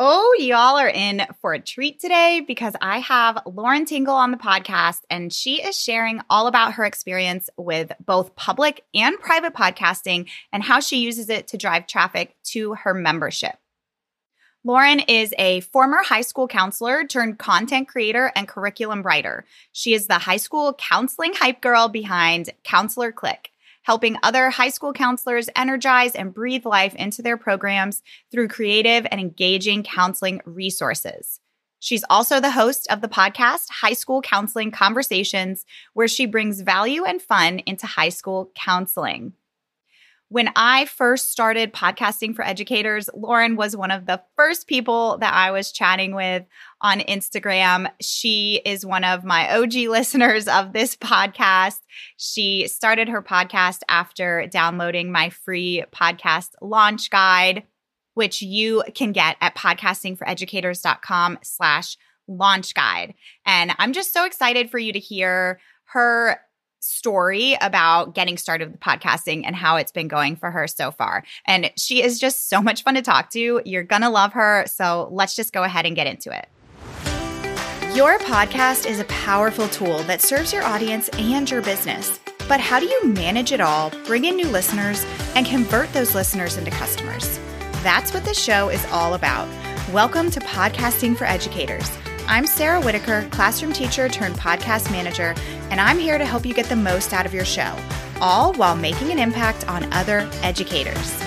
Oh, y'all are in for a treat today because I have Lauren Tingle on the podcast, and she is sharing all about her experience with both public and private podcasting and how she uses it to drive traffic to her membership. Lauren is a former high school counselor turned content creator and curriculum writer. She is the high school counseling hype girl behind Counselor Clique helping other high school counselors energize and breathe life into their programs through creative and engaging counseling resources. She's also the host of the podcast High School Counseling Conversations, where she brings value and fun into high school counseling. When I first started podcasting for educators, Lauren was one of the first people that I was chatting with on Instagram. She is one of my OG listeners of this podcast. She started her podcast after downloading my free podcast launch guide, which you can get at podcastingforeducators.com slash launch guide. And I'm just so excited for you to hear her story about getting started with podcasting and how it's been going for her so far. And she is just so much fun to talk to. You're going to love her. So let's just go ahead and get into it. Your podcast is a powerful tool that serves your audience and your business. But how do you manage it all, bring in new listeners, and convert those listeners into customers? That's what this show is all about. Welcome to Podcasting for Educators I'm Sarah Whitaker, classroom teacher turned podcast manager, and I'm here to help you get the most out of your show, all while making an impact on other educators.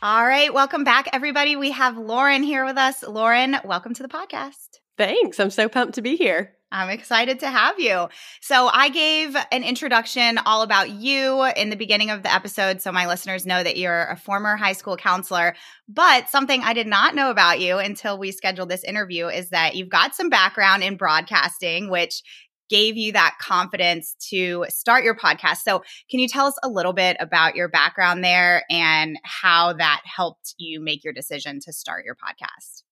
All right, welcome back, everybody. We have Lauren here with us. Lauren, welcome to the podcast. Thanks. I'm so pumped to be here. I'm excited to have you. So, I gave an introduction all about you in the beginning of the episode. So, my listeners know that you're a former high school counselor. But something I did not know about you until we scheduled this interview is that you've got some background in broadcasting, which gave you that confidence to start your podcast. So, can you tell us a little bit about your background there and how that helped you make your decision to start your podcast?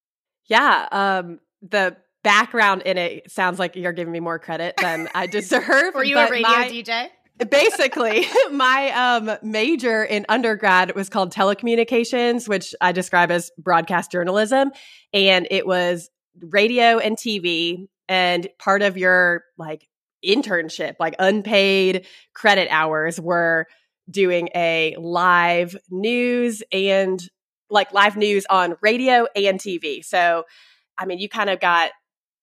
Yeah. Um, the background in it sounds like you're giving me more credit than I deserve. Were you a radio my, DJ? Basically, my um, major in undergrad was called telecommunications, which I describe as broadcast journalism. And it was radio and TV. And part of your like internship, like unpaid credit hours, were doing a live news and like live news on radio and TV. So, I mean, you kind of got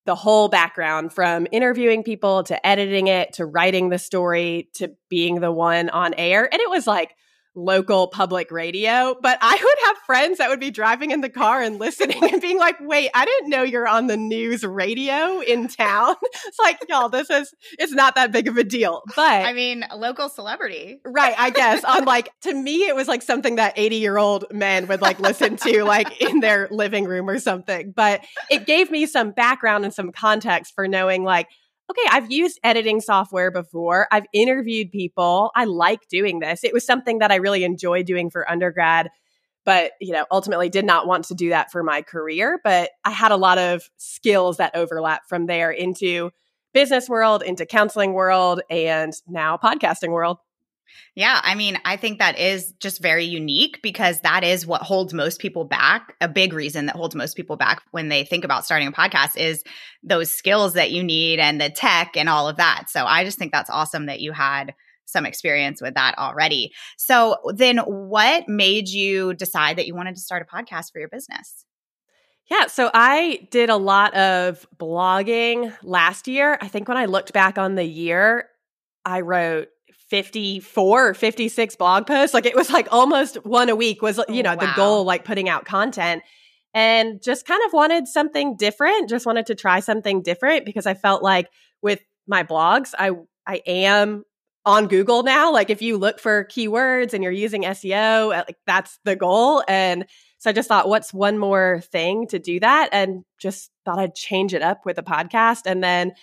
the whole background from interviewing people to editing it to writing the story to being the one on air. And it was like local public radio, but I would have friends that would be driving in the car and listening and being like, wait, I didn't know you're on the news radio in town. it's like, y'all, this is, it's not that big of a deal. But I mean, a local celebrity. Right. I guess on like, to me, it was like something that 80 year old men would like listen to like in their living room or something. But it gave me some background and some context for knowing like, okay, I've used editing software before. I've interviewed people. I like doing this. It was something that I really enjoyed doing for undergrad, but you know, ultimately did not want to do that for my career, but I had a lot of skills that overlap from there into business world, into counseling world, and now podcasting world. Yeah, I mean, I think that is just very unique because that is what holds most people back. A big reason that holds most people back when they think about starting a podcast is those skills that you need and the tech and all of that. So I just think that's awesome that you had some experience with that already. So then what made you decide that you wanted to start a podcast for your business? Yeah, so I did a lot of blogging last year. I think when I looked back on the year, I wrote 54 or 56 blog posts. Like it was like almost one a week was, you know, wow. the goal, like putting out content and just kind of wanted something different. Just wanted to try something different because I felt like with my blogs, I, I am on Google now. Like if you look for keywords and you're using SEO, uh, like that's the goal. And so I just thought, what's one more thing to do that? And just thought I'd change it up with a podcast. And then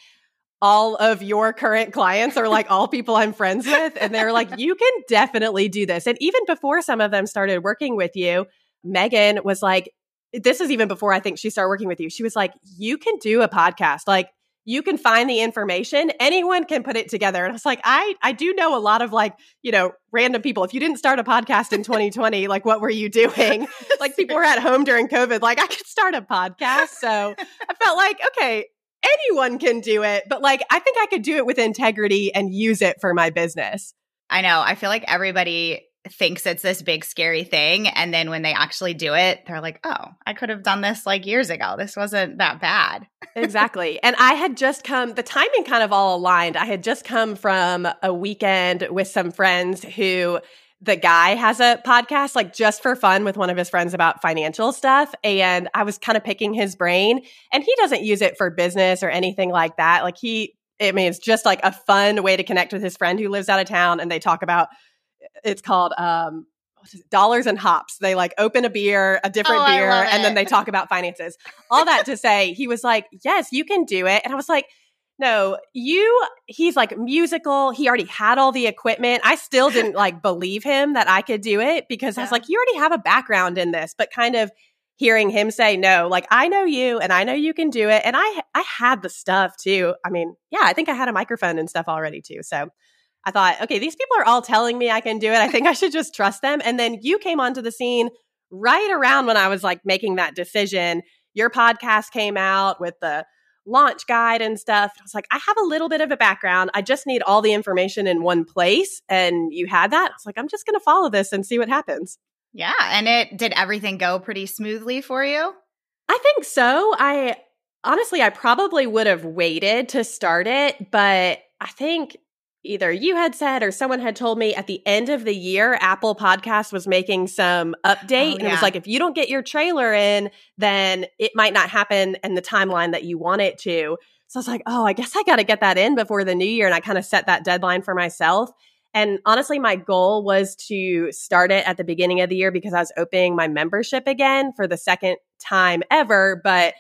all of your current clients are like all people I'm friends with. And they're like, you can definitely do this. And even before some of them started working with you, Megan was like, this is even before I think she started working with you. She was like, you can do a podcast. Like, you can find the information anyone can put it together and i was like i i do know a lot of like you know random people if you didn't start a podcast in 2020 like what were you doing like people were at home during covid like i could start a podcast so i felt like okay anyone can do it but like i think i could do it with integrity and use it for my business. I know. I feel like everybody thinks it's this big scary thing and then when they actually do it they're like oh i could have done this like years ago. This wasn't that bad. Exactly. And i had just come the timing kind of all aligned. I had just come from a weekend with some friends who the guy has a podcast like just for fun with one of his friends about financial stuff and i was kind of picking his brain and he doesn't use it for business or anything like that like he I mean, it's just like a fun way to connect with his friend who lives out of town, and they talk about it's called um, dollars and hops. They like open a beer, a different oh, beer, and then they talk about finances. All that to say, he was like, "Yes, you can do it," and I was like. No, you, he's like musical. He already had all the equipment. I still didn't like believe him that I could do it because yeah. I was like, you already have a background in this, but kind of hearing him say no like i know you and i know you can do it and i i had the stuff too i mean yeah i think i had a microphone and stuff already too so I thought, okay, these people are all telling me I can do it. I think I should just trust them. And then you came onto the scene right around when I was like making that decision. Your podcast came out with the launch guide and stuff. I was like, I have a little bit of a background. I just need all the information in one place. And you had that. I was like, I'm just going to follow this and see what happens. Yeah. And it did everything go pretty smoothly for you? I think so. I honestly, I probably would have waited to start it, but I think either you had said or someone had told me at the end of the year, Apple Podcast was making some update. Oh, yeah. And it was like, if you don't get your trailer in, then it might not happen in the timeline that you want it to. So I was like, oh, I guess I got to get that in before the new year. And I kind of set that deadline for myself. And honestly, my goal was to start it at the beginning of the year because I was opening my membership again for the second time ever. But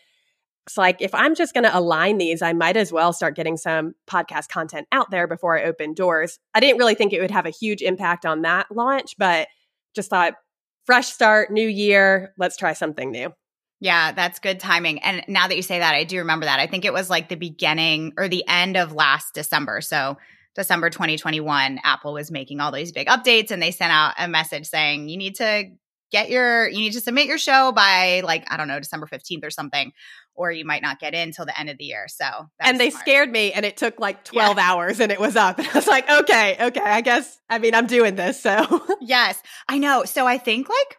it's like if I'm just going to align these, I might as well start getting some podcast content out there before I open doors. I didn't really think it would have a huge impact on that launch, but just thought fresh start, new year, let's try something new. Yeah, that's good timing. And now that you say that, I do remember that. I think it was like the beginning or the end of last December. So December 2021, Apple was making all these big updates and they sent out a message saying you need to get your you need to submit your show by like I don't know, December 15th or something or you might not get in till the end of the year. So, and they smart. scared me, and it took like 12 yeah. hours and it was up. And I was like, okay, okay, I guess, I mean, I'm doing this. So, yes, I know. So, I think like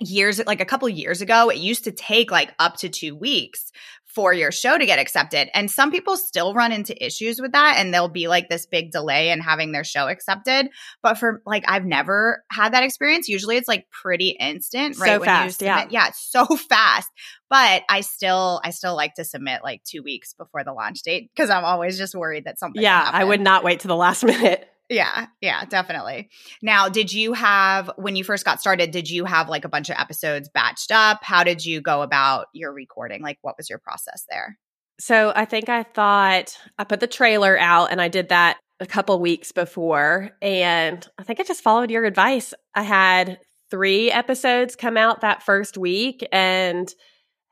years, like a couple years ago, it used to take like up to two weeks for your show to get accepted. And some people still run into issues with that and there'll be like this big delay in having their show accepted. But for like I've never had that experience. Usually it's like pretty instant, right? So when fast, you submit, yeah. Yeah, it's so fast. But I still I still like to submit like 2 weeks before the launch date because I'm always just worried that something Yeah, I would not wait to the last minute. Yeah, yeah, definitely. Now, did you have when you first got started, did you have like a bunch of episodes batched up? How did you go about your recording? Like what was your process there? So, I think I thought I put the trailer out and I did that a couple weeks before and I think I just followed your advice. I had 3 episodes come out that first week and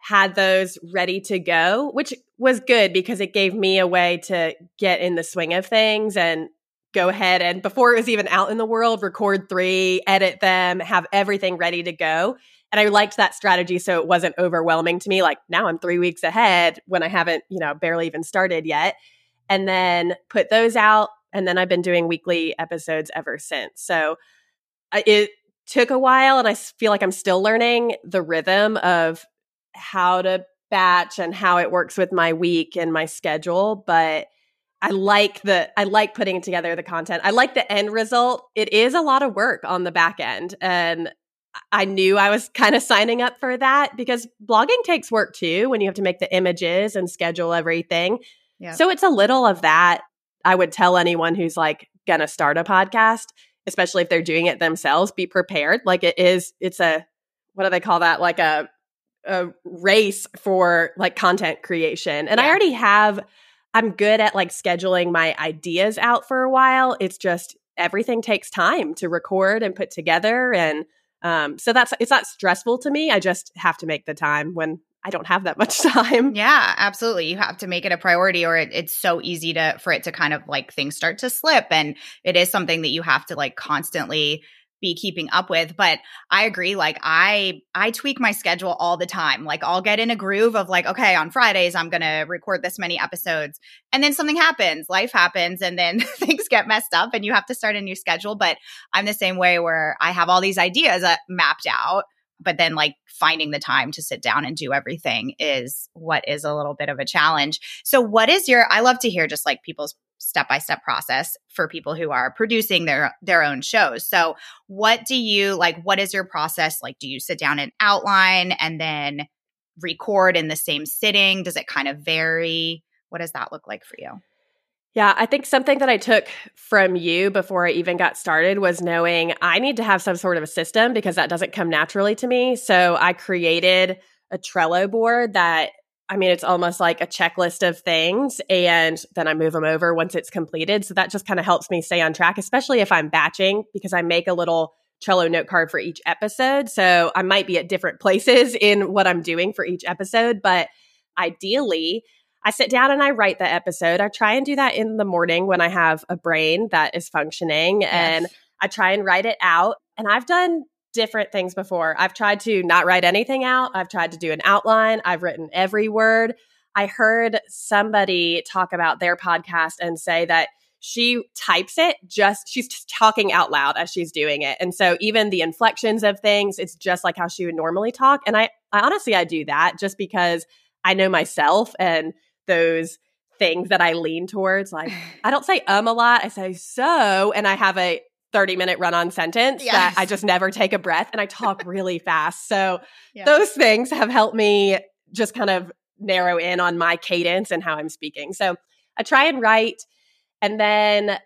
had those ready to go, which was good because it gave me a way to get in the swing of things and go ahead and before it was even out in the world, record three, edit them, have everything ready to go. And I liked that strategy so it wasn't overwhelming to me. Like now I'm three weeks ahead when I haven't, you know, barely even started yet. And then put those out. And then I've been doing weekly episodes ever since. So it took a while and I feel like I'm still learning the rhythm of how to batch and how it works with my week and my schedule. But I like the I like putting together the content. I like the end result. It is a lot of work on the back end and I knew I was kind of signing up for that because blogging takes work too when you have to make the images and schedule everything. Yeah. So it's a little of that. I would tell anyone who's like going to start a podcast, especially if they're doing it themselves, be prepared. Like it is it's a what do they call that? Like a a race for like content creation. And yeah. I already have I'm good at like scheduling my ideas out for a while. It's just everything takes time to record and put together. And Um, so that's it's not stressful to me. I just have to make the time when I don't have that much time. Yeah, absolutely. You have to make it a priority or it, it's so easy to for it to kind of like things start to slip and it is something that you have to like constantly be keeping up with but i agree like i i tweak my schedule all the time like i'll get in a groove of like okay on fridays i'm gonna record this many episodes and then something happens life happens and then things get messed up and you have to start a new schedule but i'm the same way where i have all these ideas uh, mapped out but then like finding the time to sit down and do everything is what is a little bit of a challenge. So what is your I love to hear just like people's step-by-step process for people who are producing their their own shows. So what do you like what is your process? Like do you sit down and outline and then record in the same sitting? Does it kind of vary? What does that look like for you? Yeah, I think something that I took from you before I even got started was knowing I need to have some sort of a system because that doesn't come naturally to me. So I created a Trello board that I mean, it's almost like a checklist of things, and then I move them over once it's completed. So that just kind of helps me stay on track, especially if I'm batching because I make a little Trello note card for each episode. So I might be at different places in what I'm doing for each episode, but ideally, I sit down and I write the episode. I try and do that in the morning when I have a brain that is functioning yes. and I try and write it out. And I've done different things before. I've tried to not write anything out. I've tried to do an outline. I've written every word. I heard somebody talk about their podcast and say that she types it just she's talking out loud as she's doing it and so even the inflections of things it's just like how she would normally talk and i, I honestly i do that just because i know myself and those things that I lean towards. Like, I don't say um a lot. I say so. And I have a 30 minute run on sentence yes. that I just never take a breath and I talk really fast. So yeah. those things have helped me just kind of narrow in on my cadence and how I'm speaking. So I try and write. And then,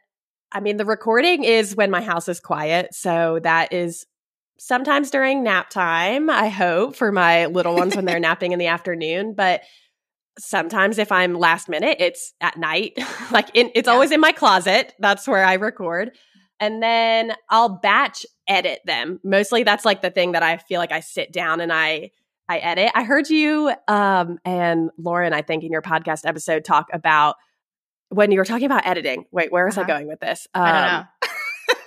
I mean, the recording is when my house is quiet. So that is sometimes during nap time, I hope, for my little ones when they're napping in the afternoon. But sometimes if I'm last minute, it's at night. like in, it's yeah. always in my closet. That's where I record. And then I'll batch edit them. Mostly that's like the thing that I feel like I sit down and I I edit. I heard you um and Lauren, I think in your podcast episode talk about when you were talking about editing. Wait, where was uh-huh. I going with this? Um, I don't um, know.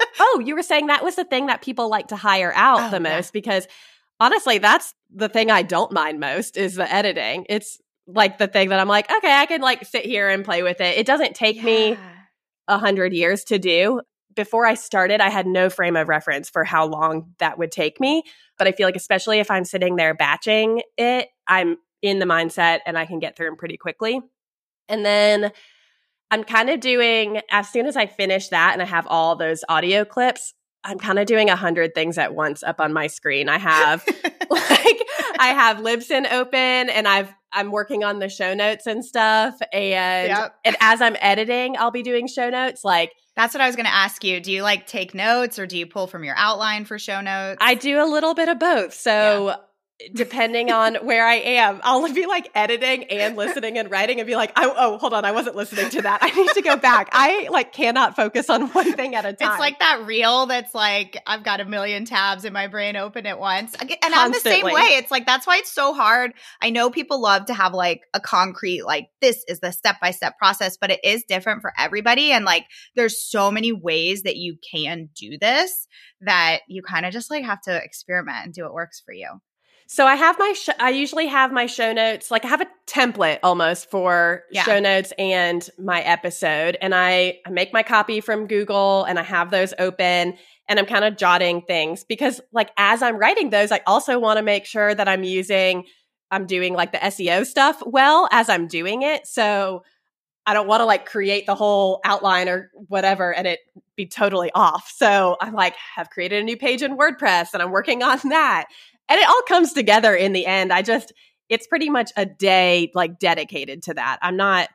oh, you were saying that was the thing that people like to hire out oh, the most yeah. because honestly, that's the thing I don't mind most is the editing. It's like the thing that I'm like, okay, I can like sit here and play with it. It doesn't take yeah. me a hundred years to do. Before I started, I had no frame of reference for how long that would take me. But I feel like, especially if I'm sitting there batching it, I'm in the mindset and I can get through them pretty quickly. And then I'm kind of doing, as soon as I finish that and I have all those audio clips, I'm kind of doing a hundred things at once up on my screen. I have like I have Libsyn open and I've I'm working on the show notes and stuff. And yep. and as I'm editing, I'll be doing show notes. Like that's what I was going to ask you. Do you like take notes or do you pull from your outline for show notes? I do a little bit of both. So yeah depending on where I am. I'll be like editing and listening and writing and be like, oh, oh, hold on, I wasn't listening to that. I need to go back. I like cannot focus on one thing at a time. It's like that reel that's like, I've got a million tabs in my brain open at once. And Constantly. I'm the same way. It's like, that's why it's so hard. I know people love to have like a concrete, like, this is the step by step process, but it is different for everybody. And like, there's so many ways that you can do this that you kind of just like have to experiment and do what works for you. So I have my, sh- I usually have my show notes, like I have a template almost for yeah. show notes and my episode. And I, I make my copy from Google and I have those open and I'm kind of jotting things because like as I'm writing those, I also want to make sure that I'm using, I'm doing like the SEO stuff well as I'm doing it. So I don't want to like create the whole outline or whatever and it be totally off. So I'm like, have created a new page in WordPress and I'm working on that and it all comes together in the end. I just, it's pretty much a day like dedicated to that. I'm not,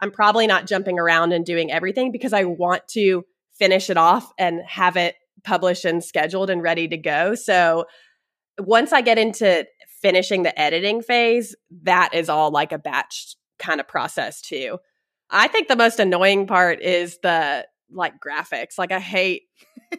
I'm probably not jumping around and doing everything because I want to finish it off and have it published and scheduled and ready to go. So once I get into finishing the editing phase, that is all like a batch kind of process too. I think the most annoying part is the like graphics. Like I hate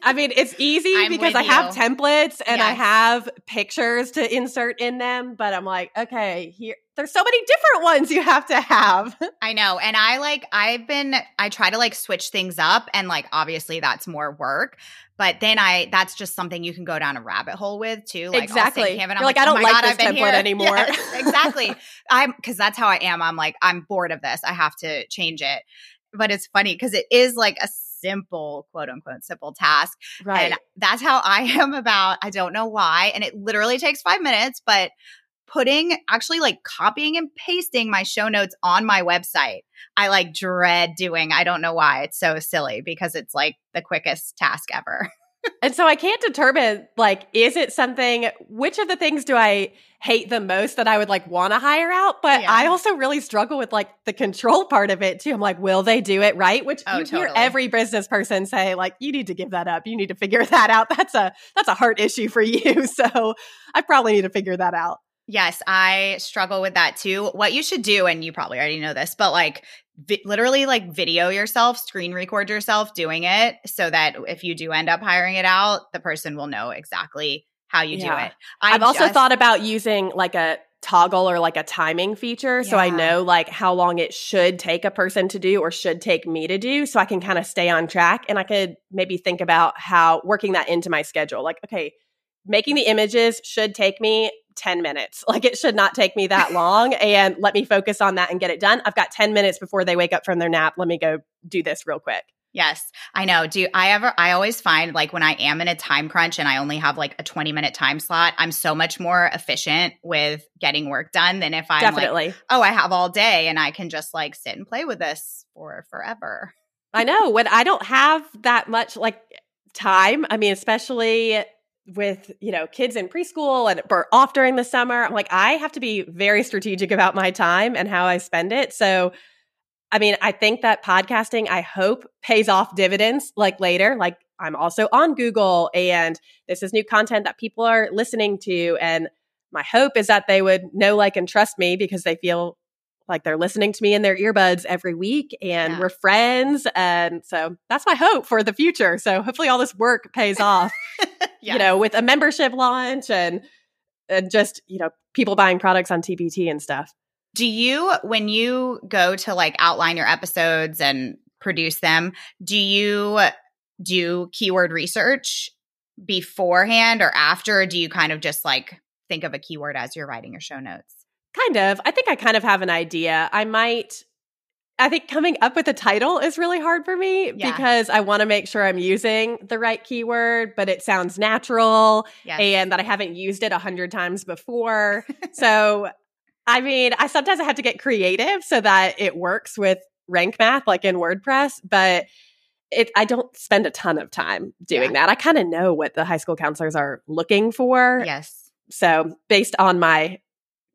I mean, it's easy I'm because I have you. templates and I have pictures to insert in them, but I'm like, okay, here there's so many different ones you have to have. I know. And I like, I've been, I try to like switch things up. And like, obviously, that's more work. But then I, that's just something you can go down a rabbit hole with too. Like, Exactly. and I'm You're like, I oh don't oh like God, this I've template here. anymore. Yes, exactly. I'm, cause that's how I am. I'm like, I'm bored of this. I have to change it. But it's funny because it is like a simple, quote unquote, simple task. Right. And that's how I am about, I don't know why. And it literally takes five minutes, but putting actually like copying and pasting my show notes on my website, I like dread doing. I don't know why. It's so silly because it's like the quickest task ever. And so I can't determine like is it something which of the things do I hate the most that I would like want to hire out, but Yeah. I also really struggle with like the control part of it too. I'm like, will they do it right? Which Oh, you hear every business person say like you need to give that up. You need to figure that out. That's a that's a heart issue for you. So I probably need to figure that out. Yes, I struggle with that too. What you should do, and you probably already know this, but like vi- literally like video yourself, screen record yourself doing it so that if you do end up hiring it out, the person will know exactly how you do it. I I've also thought about using like a Toggl or like a timing feature so I know like how long it should take a person to do or should take me to do so I can kind of stay on track and I could maybe think about how working that into my schedule like okay making the images should take me 10 minutes like it should not take me that long and let me focus on that and get it done I've got 10 minutes before they wake up from their nap let me go do this real quick Yes, I know. Do I ever? I always find like when I am in a time crunch and I only have like a 20 minute time slot, I'm so much more efficient with getting work done than if I'm like, definitely oh, I have all day and I can just like sit and play with this for forever. I know when I don't have that much like time. I mean, especially with you know kids in preschool and or off during the summer. I'm like I have to be very strategic about my time and how I spend it. So, I mean, I think that podcasting, I hope, pays off dividends like later. Like I'm also on Google, and this is new content that people are listening to, and my hope is that they would know, like, and trust me because they feel like they're listening to me in their earbuds every week and Yeah. we're friends. And so that's my hope for the future. So hopefully all this work pays off, you know, with a membership launch and, and just, you know, people buying products on TPT and stuff. Do you, when you go to like outline your episodes and produce them, do you do keyword research beforehand or after? Or do you kind of just like think of a keyword as you're writing your show notes? Kind of. I think I kind of have an idea. I might. I think coming up with a title is really hard for me Yeah. because I want to make sure I'm using the right keyword, but it sounds natural Yes. and that I haven't used it a hundred times before. so, I mean, I sometimes I have to get creative so that it works with rank math, like in WordPress, but it, I don't spend a ton of time doing that. I kind of know what the high school counselors are looking for. yes. So, based on my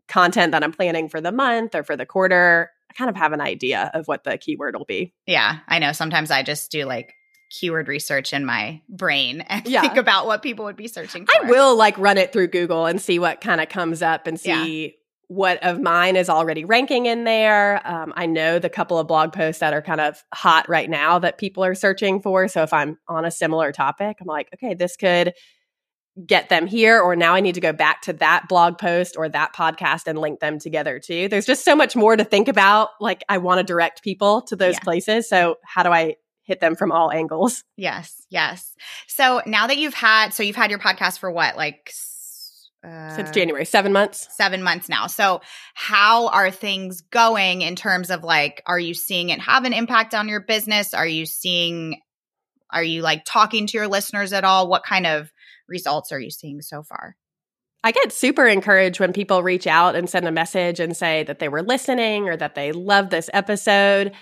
content that I'm planning for the month or for the quarter, I kind of have an idea of what the keyword will be. Yeah, I know. Sometimes I just do like keyword research in my brain and Yeah. think about what people would be searching for. I will like run it through Google and see what kind of comes up and see what of mine is already ranking in there. Um, I know the couple of blog posts that are kind of hot right now that people are searching for. So if I'm on a similar topic, I'm like, okay, this could get them here, or now I need to go back to that blog post or that podcast and link them together too. There's just so much more to think about. Like, I want to direct people to those Yeah. places. So, how do I hit them from all angles? Yes, yes. So now that you've had, so you've had your podcast for what, like uh, Since January, seven months. seven months now. So how are things going in terms of like, are you seeing it have an impact on your business? Are you seeing, are you like talking to your listeners at all? What kind of results are you seeing so far? I get super encouraged when people reach out and send a message and say that they were listening or that they love this episode.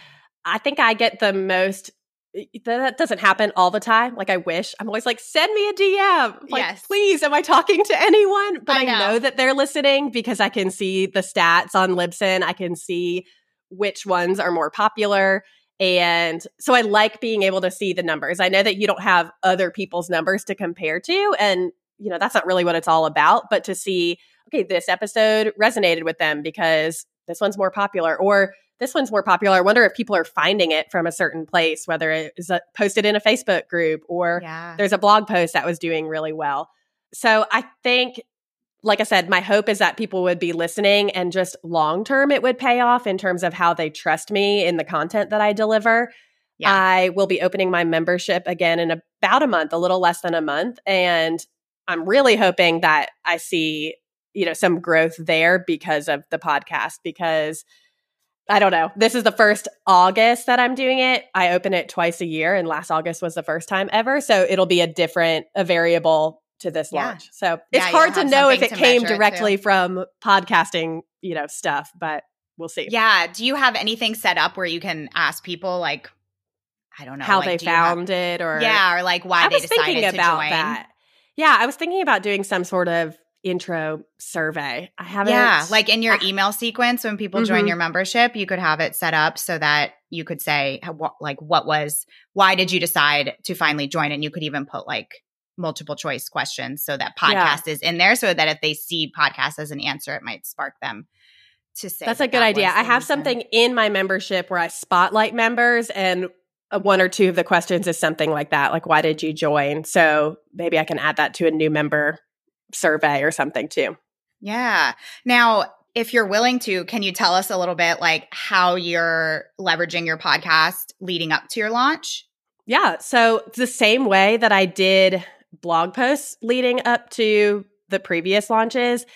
I think I get the most. Eh, eh, that doesn't happen all the time. Like I wish. I'm always like, send me a DM. Like, Yes. please, am I talking to anyone? But I I know. know. that they're listening because I can see the stats on Libsyn. I can see which ones are more popular. And so I like being able to see the numbers. I know that you don't have other people's numbers to compare to. And, you know, that's not really what it's all about. But to see, okay, this episode resonated with them because this one's more popular, or this one's more popular. I wonder if people are finding it from a certain place, whether it is a, posted in a Facebook group or Yeah. there's a blog post that was doing really well. So I think, like I said, my hope is that people would be listening and just long term it would pay off in terms of how they trust me in the content that I deliver. Yeah. I will be opening my membership again in about a month, a little less than a month. And I'm really hoping that I see, you know, some growth there because of the podcast, because I don't know. This is the first August that I'm doing it. I open it twice a year, and last August was the first time ever. So it'll be a different, a variable to this Yeah. launch. So it's Yeah, hard to know if it came it directly from podcasting, you know, stuff, but we'll see. Yeah. Do you have anything set up where you can ask people like, I don't know, How like, they you have- found it or yeah, or like why I they was decided thinking to about join. that. Yeah, I was thinking about doing some sort of intro survey. I haven't. Yeah, like in your I- email sequence when people join Mhm. your membership, you could have it set up so that you could say like what was why did you decide to finally join and you could even put like multiple choice questions so that Yeah. podcast is in there so that if they see podcast as an answer it might spark them to say That's a good that idea. I have something in my membership where I spotlight members and uh, one or two of the questions is something like that, like why did you join? So maybe I can add that to a new member survey or something too. Yeah. Now, if you're willing to, can you tell us a little bit like how you're leveraging your podcast leading up to your launch? Yeah. So the same way that I did blog posts leading up to the previous launches,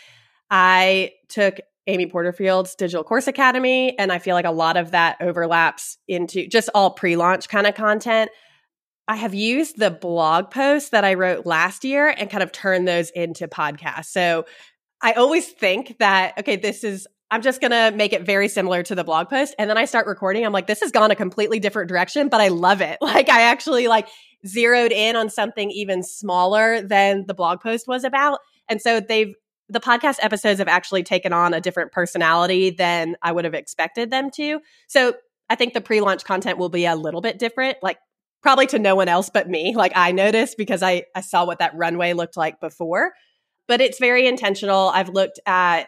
I took Amy Porterfield's Digital Course Academy, and I feel like a lot of that overlaps into just all pre launch kind of content. I have used the blog posts that I wrote last year and kind of turned those into podcasts. So I always think that, okay, this is, I'm just going to make it very similar to the blog post. And then I start recording. I'm like, this has gone a completely different direction, but I love it. Like, I actually like zeroed in on something even smaller than the blog post was about. And so they've, the podcast episodes have actually taken on a different personality than I would have expected them to. So I think the pre launch content will be a little bit different, like probably to no one else but me. Like I noticed because I, I saw what that runway looked like before, but it's very intentional. I've looked at,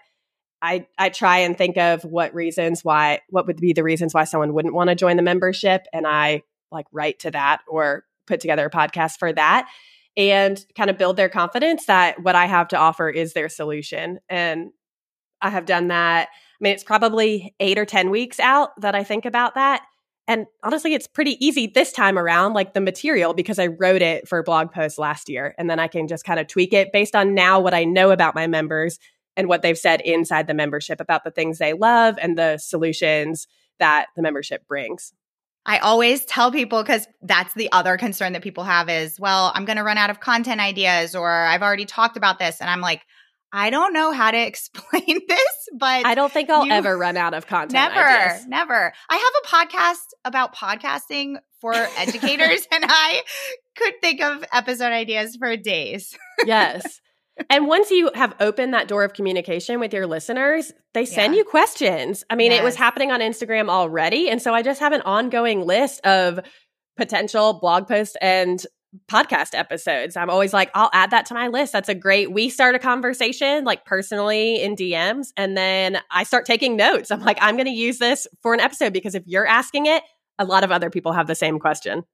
I, I try and think of what reasons why, what would be the reasons why someone wouldn't want to join the membership. And I like write to that or put together a podcast for that and kind of build their confidence that what I have to offer is their solution. And I have done that. I mean, it's probably eight or 10 weeks out that I think about that. And honestly, it's pretty easy this time around, like the material, because I wrote it for blog post last year. And then I can just kind of tweak it based on now what I know about my members and what they've said inside the membership about the things they love and the solutions that the membership brings. I always tell people because that's the other concern that people have is, well, I'm going to run out of content ideas or I've already talked about this. And I'm like, I don't know how to explain this, but I don't think I'll ever run out of content. never, ideas. never. I have a podcast about podcasting for educators and I could think of episode ideas for days. yes. And once you have opened that door of communication with your listeners, they send Yeah. you questions. I mean, it was happening on Instagram already. And so I just have an ongoing list of potential blog posts and podcast episodes. I'm always like, I'll add that to my list. That's a great, we start a conversation like personally in DMs. And then I start taking notes. I'm like, I'm going to use this for an episode because if you're asking it, a lot of other people have the same question.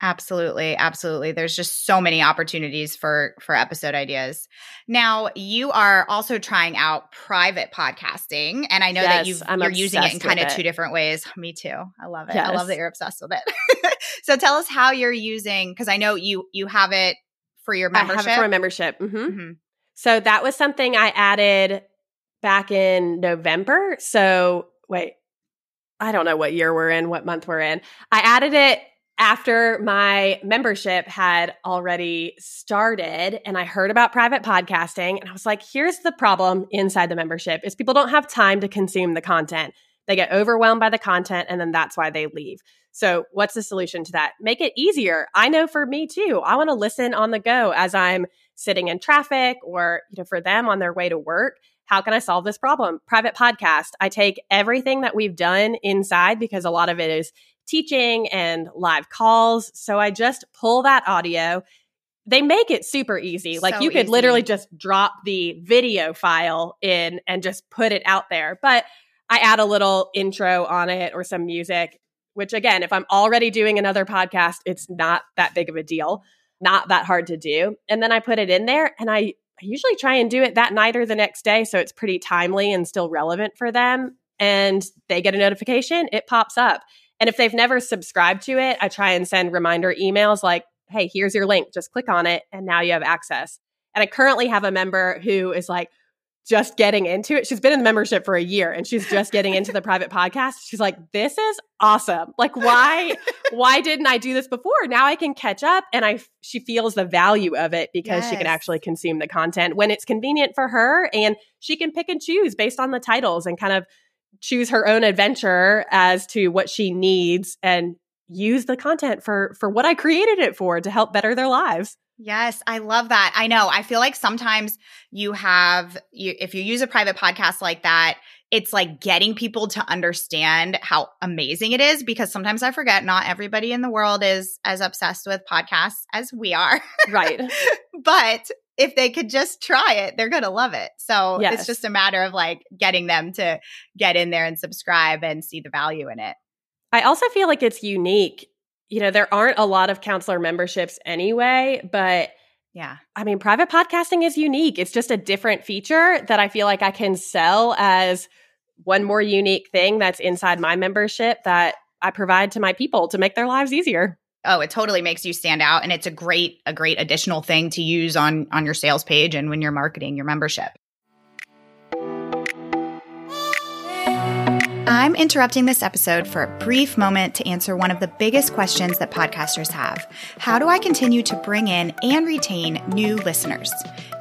Absolutely, absolutely. There's just so many opportunities for for episode ideas. Now, you are also trying out private podcasting, and I know that Yes, you've, I'm you're using it in kind of two different ways. Me too. I love it. I love that you're obsessed with it. so, tell us how you're using because I know you you have it for your I membership. have it for a membership. hmm Mhm. So that was something I added back in November. So wait, I don't know what year we're in, what month we're in. I added it after my membership had already started and I heard about private podcasting and I was like, here's the problem inside the membership is people don't have time to consume the content. They get overwhelmed by the content and then that's why they leave. So, what's the solution to that? Make it easier. I know for me too. I want to listen on the go as I'm sitting in traffic or, you know, for them on their way to work. How can I solve this problem? Private podcast. I take everything that we've done inside because a lot of it is teaching and live calls. So I just pull that audio. They make it super easy. Like So you could easy. literally just drop the video file in and just put it out there. But I add a little intro on it or some music, which again, if I'm already doing another podcast, it's not that big of a deal, not that hard to do. And then I put it in there and I I usually try and do it that night or the next day. So it's pretty timely and still relevant for them. And they get a notification, it pops up. And if they've never subscribed to it, I try and send reminder emails like, hey, here's your link. Just click on it. And now you have access. And I currently have a member who is like, just getting into it. She's been in the membership for a year and she's just getting into the private podcast. She's like, this is awesome. Like, why, why didn't I do this before? Now I can catch up. And I, she feels the value of it because yes. she can actually consume the content when it's convenient for her and she can pick and choose based on the titles and kind of choose her own adventure as to what she needs and use the content for, for what I created it for to help better their lives. Yes, I love that. I know. I feel like sometimes you have you if you use a private podcast like that, it's like getting people to understand how amazing it is because sometimes I forget not everybody in the world is as obsessed with podcasts as we are. Right. but if they could just try it, they're going to love it. So yes. it's just a matter of like getting them to get in there and subscribe and see the value in it. I also feel like it's unique you know, there aren't a lot of counselor memberships anyway, but yeah. I mean, private podcasting is unique. It's just a different feature that I feel like I can sell as one more unique thing that's inside my membership that I provide to my people to make their lives easier. Oh, it totally makes you stand out and it's a great a great additional thing to use on on your sales page and when you're marketing your membership. I'm interrupting this episode for a brief moment to answer one of the biggest questions that podcasters have How do I continue to bring in and retain new listeners?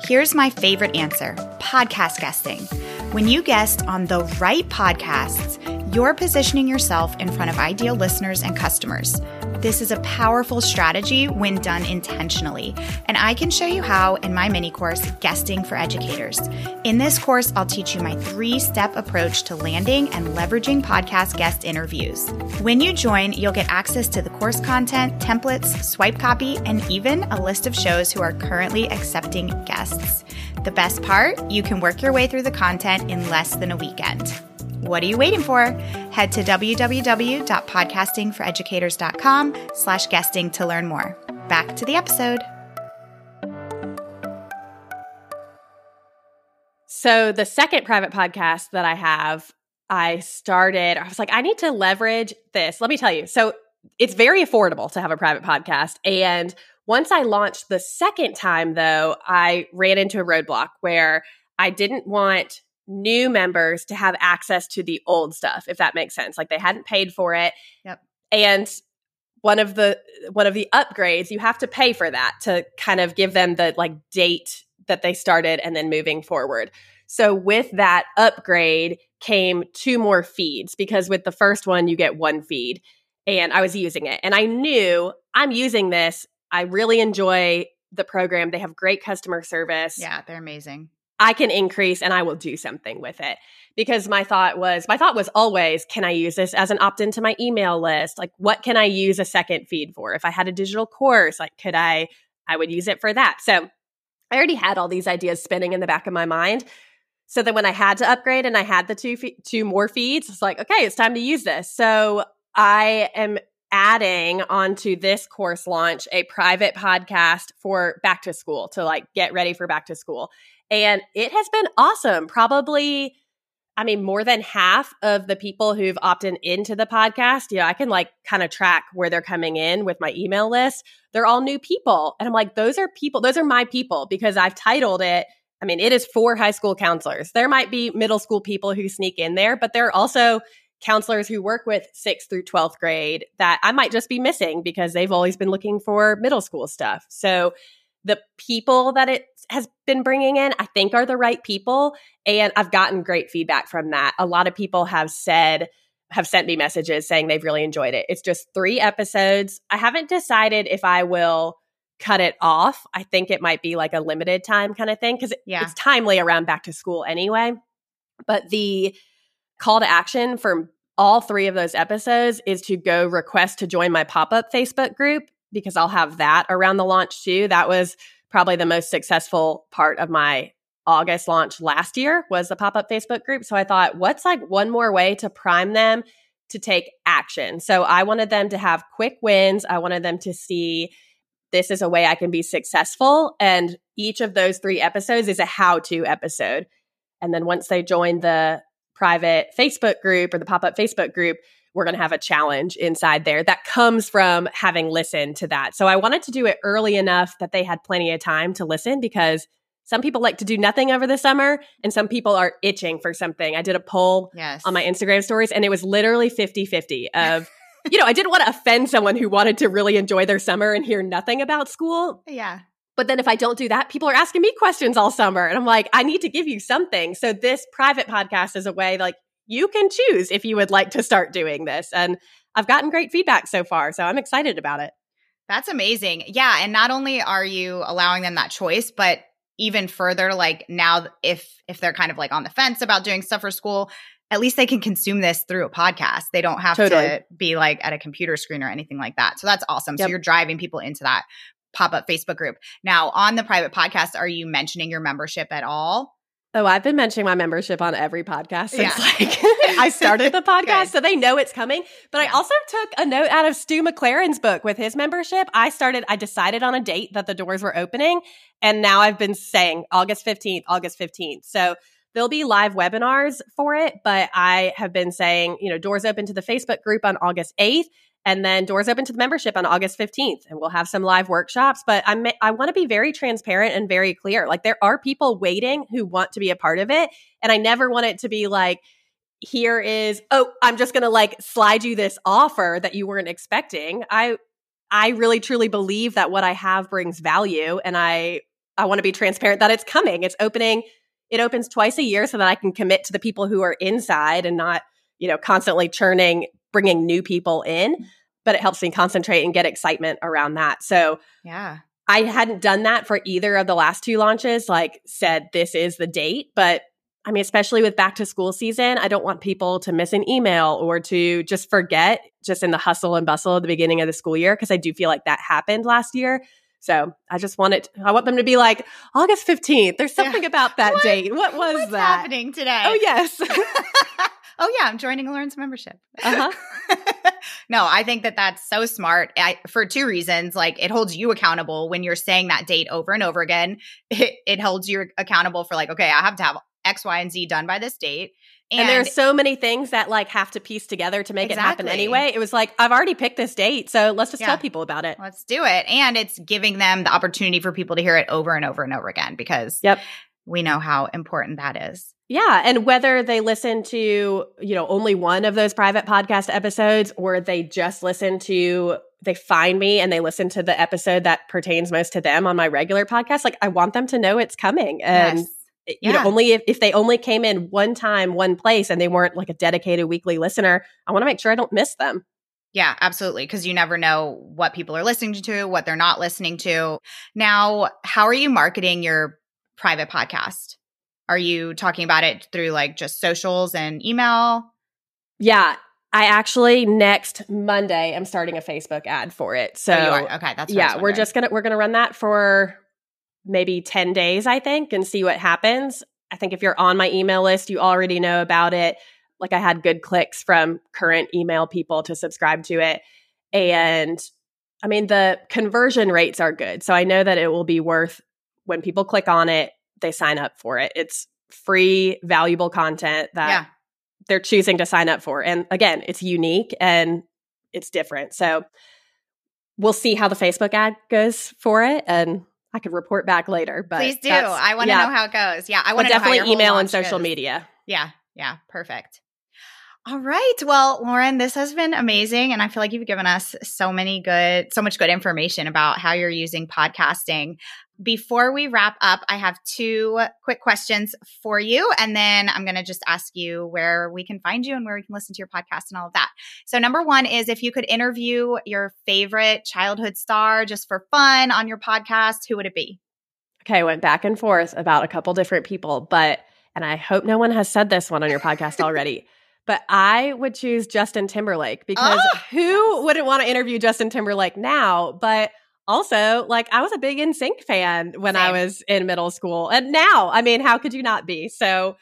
Here's my favorite answer podcast guesting. When you guest on the right podcasts, you're positioning yourself in front of ideal listeners and customers. This is a powerful strategy when done intentionally, and I can show you how in my mini course, Guesting for Educators. In this course, I'll teach you my three step approach to landing and leveraging podcast guest interviews. When you join, you'll get access to the course content, templates, swipe copy, and even a list of shows who are currently accepting guests. The best part, you can work your way through the content in less than a weekend. What are you waiting for? Head to www.podcastingforeducators.com slash guesting to learn more. Back to the episode. So the second private podcast that I have, I started, I was like, I need to leverage this. Let me tell you. So it's very affordable to have a private podcast. And once I launched the second time, though, I ran into a roadblock where I didn't want new members to have access to the old stuff, if that makes sense. Like they hadn't paid for it. Yep. And one of the one of the upgrades, you have to pay for that to kind of give them the like date that they started and then moving forward. So with that upgrade came two more feeds because with the first one you get one feed and I was using it and I knew I'm using this. I really enjoy the program. They have great customer service. Yeah, they're amazing. I can increase and I will do something with it. Because my thought was, my thought was always, can I use this as an opt in to my email list? Like, what can I use a second feed for? If I had a digital course, like, could I, I would use it for that. So I already had all these ideas spinning in the back of my mind. So then when I had to upgrade and I had the two, fe- two more feeds, it's like, okay, it's time to use this. So I am adding onto this course launch a private podcast for back to school to like get ready for back to school. And it has been awesome. Probably, I mean, more than half of the people who've opted into the podcast, you know, I can like kind of track where they're coming in with my email list. They're all new people. And I'm like, those are people, those are my people because I've titled it. I mean, it is for high school counselors. There might be middle school people who sneak in there, but there are also counselors who work with sixth through 12th grade that I might just be missing because they've always been looking for middle school stuff. So the people that it has been bringing in, I think are the right people. And I've gotten great feedback from that. A lot of people have said, have sent me messages saying they've really enjoyed it. It's just three episodes. I haven't decided if I will cut it off. I think it might be like a limited time kind of thing because yeah. it's timely around back to school anyway. But the call to action for all three of those episodes is to go request to join my pop up Facebook group because I'll have that around the launch too. That was probably the most successful part of my August launch last year was the pop up Facebook group. So I thought, what's like one more way to prime them to take action? So I wanted them to have quick wins. I wanted them to see this is a way I can be successful. And each of those three episodes is a how to episode. And then once they join the private Facebook group or the pop up Facebook group, we're going to have a challenge inside there that comes from having listened to that. So I wanted to do it early enough that they had plenty of time to listen because some people like to do nothing over the summer and some people are itching for something. I did a poll Yes. on my Instagram stories and it was literally 50 50 of, you know, I didn't want to offend someone who wanted to really enjoy their summer and hear nothing about school. yeah. But then if I don't do that, people are asking me questions all summer. And I'm like, I need to give you something. So this private podcast is a way like you can choose if you would like to start doing this. And I've gotten great feedback so far. So I'm excited about it. That's amazing. Yeah. And not only are you allowing them that choice, but even further, like now if if they're kind of like on the fence about doing stuff for school, at least they can consume this through a podcast. They don't have Totally. to be like at a computer screen or anything like that. So that's awesome. So you're driving people into that pop-up Facebook group. Now, on the private podcast, are you mentioning your membership at all? Oh, I've been mentioning my membership on every podcast since Yeah. like I started the podcast, so they know it's coming. But I also took a note out of Stu McLaren's book with his membership. I started, I decided on a date that the doors were opening, and now I've been saying August 15th, August 15th. So there'll be live webinars for it, but I have been saying, you know, doors open to the Facebook group on August 8th. And then doors open to the membership on August 15th, and we'll have some live workshops. But I'm, I want to be very transparent and very clear. Like, there are people waiting who want to be a part of it. And I never want it to be like, here is, oh, I'm just going to like slide you this offer that you weren't expecting. I, I really truly believe that what I have brings value. And I, I want to be transparent that it's coming. It's opening. It opens twice a year so that I can commit to the people who are inside and not, you know, constantly churning, bringing new people in mm. but it helps me concentrate and get excitement around that. So Yeah. I hadn't done that for either of the last two launches, like said, this is the date. But I mean, especially with back to school season, I don't want people to miss an email or to just forget just in the hustle and bustle at the beginning of the school year, because I do feel like that happened last year. So I just want it, I want them to be like, August 15th. There's Yeah. something about that What- date. What was What's that? happening today? Oh, yes. oh yeah, I'm joining a Lauren's membership. Uh-huh. no, I think that that's so smart I, for two reasons. Like it holds you accountable when you're saying that date over and over again. It, it holds you accountable for like, okay, I have to have X, Y, and Z done by this date. And, there are so many things that like have to piece together to make it happen anyway. It was like, I've already picked this date, so let's just Yeah. tell people about it. let's do it. And it's giving them the opportunity for people to hear it over and over and over again because Yep. we know how important that is. Yeah. And whether they listen to, you know, only one of those private podcast episodes or they just listen to, they find me and they listen to the episode that pertains most to them on my regular podcast, like I want them to know it's coming. And, yes. Eh, you know, only if, if they only came in one time, one place, and they weren't like a dedicated weekly listener, I want to make sure I don't miss them. Yeah, absolutely. Because you never know what people are listening to, what they're not listening to. Now, how are you marketing your private podcast? Are you talking about it through like just socials and email? Yeah. I actually next Monday I'm starting a Facebook ad for it. So oh, you are. Okay, that's what I was yeah, we're just gonna we're gonna run that for maybe 10 days, I think, and see what happens. I think if you're on my email list, you already know about it. Like I had good clicks from current email people to subscribe to it. And I mean, the conversion rates are good. So I know that it will be worth when people click on it, they sign up for it. It's free, valuable content that yeah. they're choosing to sign up for. And again, it's unique and it's different. So we'll see how the Facebook ad goes for it and I could report back later. But Please do. I want to yeah. know how it goes. Yeah, I want to know how definitely email and social goes. media. Yeah, yeah, perfect. All right. Well, Lauren, this has been amazing. And I feel like you've given us so many good, so much good information about how you're using podcasting. Before we wrap up, I have two quick questions for you. And then I'm going to just ask you where we can find you and where we can listen to your podcast and all of that. So, number one is if you could interview your favorite childhood star just for fun on your podcast, who would it be? Okay, I went back and forth about a couple different people, but and I hope no one has said this one on your podcast already. But I would choose Justin Timberlake because Oh, who wouldn't want to interview Justin Timberlake now? But also, like I was a big NSYNC fan when Same. I was in middle school. And now, I mean, how could you not be? So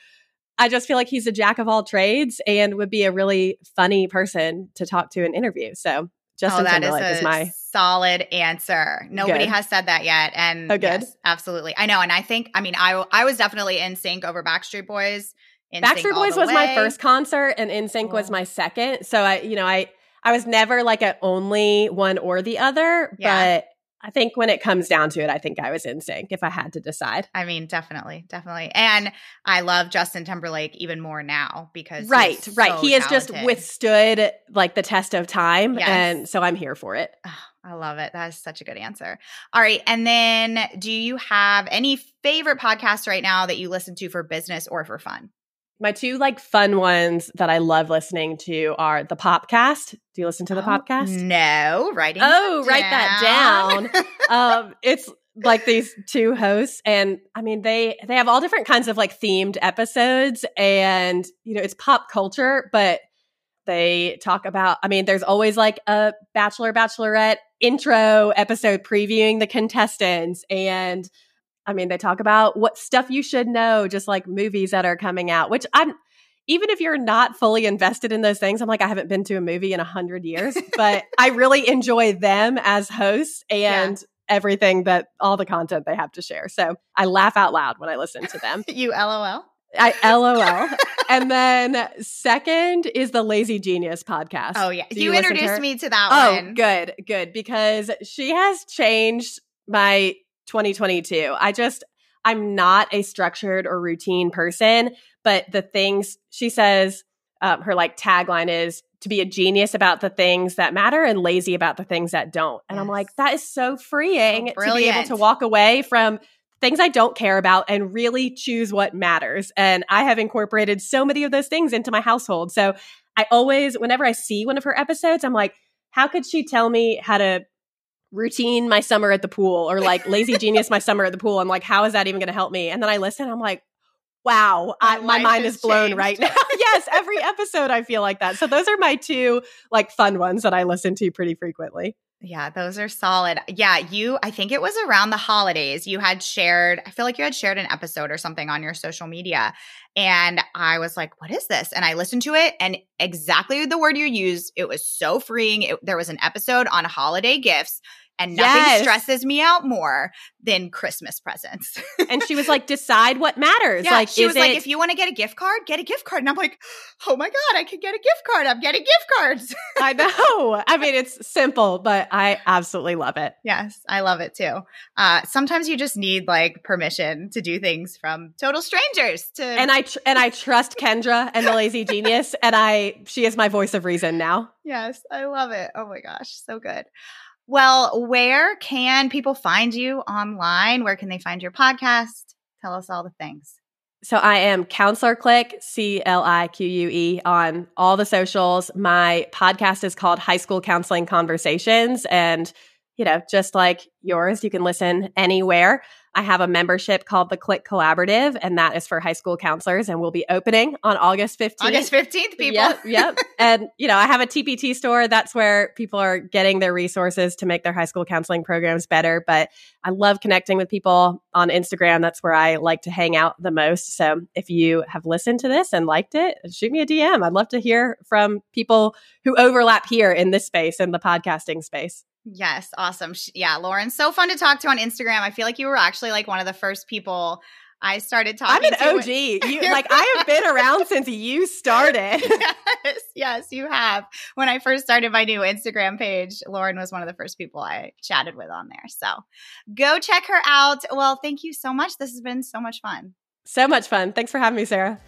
I just feel like he's a jack of all trades and would be a really funny person to talk to and interview. So Justin oh, that is Timberlake a is my solid answer. Nobody Good. has said that yet, and Oh, good. yes, absolutely. I know, and I think, I mean, I I was definitely NSYNC over Backstreet Boys. NSYNC Backstreet Boys was my first concert and NSYNC was my second. So I, you know, I I was never like a only one or the other, Yeah. but I think when it comes down to it, I think I was in sync if I had to decide. I mean, definitely, definitely, and I love Justin Timberlake even more now because Right, right. so he has just withstood like the test of time Yes. and so I'm here for it. Ah, I love it. That is such a good answer. All right. And then do you have any favorite podcasts right now that you listen to for business or for fun? My two like fun ones that I love listening to are the Popcast. Do you listen to the Oh, Popcast? No, writing. Oh, that write that down. um, it's like these two hosts, and I mean they they have all different kinds of like themed episodes, and you know it's pop culture, but they talk about. I mean, there's always like a Bachelor Bachelorette intro episode previewing the contestants, and I mean they talk about what stuff you should know, just like movies that are coming out, which I'm. Even if you're not fully invested in those things, I'm like, I haven't been to a movie in a hundred years, but I really enjoy them as hosts and everything that all the content they have to share. So I laugh out loud when I listen to them. you LOL. I LOL. and then second is the Lazy Genius podcast. Oh yeah, you, you listen to introduced me to that Oh, one. good, good. Because she has changed my 2022. I just, I'm not a structured or routine person, but the things she says, um, her like tagline is to be a genius about the things that matter and lazy about the things that don't. And I'm like, that is so freeing So to be able to walk away from things I don't care about and really choose what matters. And I have incorporated so many of those things into my household. So I always, whenever I see one of her episodes, I'm like, how could she tell me how to routine my summer at the pool or like lazy genius my summer at the pool? I'm like, how is that even going to help me? And then I listen, I'm like, wow, My I, my mind is blown changed. right now. yes, every episode I feel like that. So those are my two like fun ones that I listen to pretty frequently. Yeah, those are solid. Yeah, you, I think it was around the holidays. You had shared, I feel like you had shared an episode or something on your social media. And I was like, what is this? And I listened to it and exactly the word you used. It was so freeing. It, there was an episode on holiday gifts. And nothing Yes. stresses me out more than Christmas presents. And she was like, decide what matters. Yeah, like, she was like, if you want to get a gift card, get a gift card. And I'm like, oh my God, I can get a gift card. I'm getting gift cards. I know. I mean, it's simple, but I absolutely love it. yes, I love it too. Uh, sometimes you just need like permission to do things from total strangers to And I tr- and I trust Kendra and the Lazy Genius, and I she is my voice of reason now. yes, I love it. Oh my gosh, so good. Well, where can people find you online? Where can they find your podcast? Tell us all the things. So I am Counselor Clique, C L I Q U E, on all the socials. My podcast is called High School Counseling Conversations. And, you know, just like yours, you can listen anywhere. I have a membership called the Clique Collaborative, and that is for high school counselors, and we'll be opening on August 15th. August 15th, people. Yep, yep. and you know, I have a TPT store. That's where people are getting their resources to make their high school counseling programs better. But I love connecting with people on Instagram. That's where I like to hang out the most. So if you have listened to this and liked it, shoot me a DM. I'd love to hear from people who overlap here in this space in the podcasting space. Yes, awesome. Yeah, Lauren, so fun to talk to on Instagram. I feel like you were actually like one of the first people I started talking. To. I'm an. OG. You like I have been around since you started. yes, yes, you have. When I first started my new Instagram page, Lauren was one of the first people I chatted with on there. So go check her out. Well, thank you so much. This has been so much fun. so much fun. Thanks for having me, Sarah.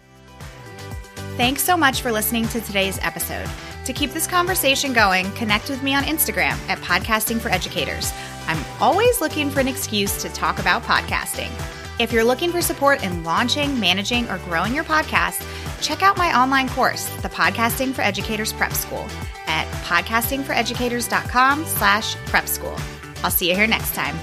Thanks so much for listening to today's episode. To keep this conversation going, connect with me on Instagram at Podcasting for Educators. I'm always looking for an excuse to talk about podcasting. If you're looking for support in launching, managing, or growing your podcast, check out my online course, the Podcasting for Educators Prep School, at podcastingforeducators.com slash prep school. I'll see you here next time.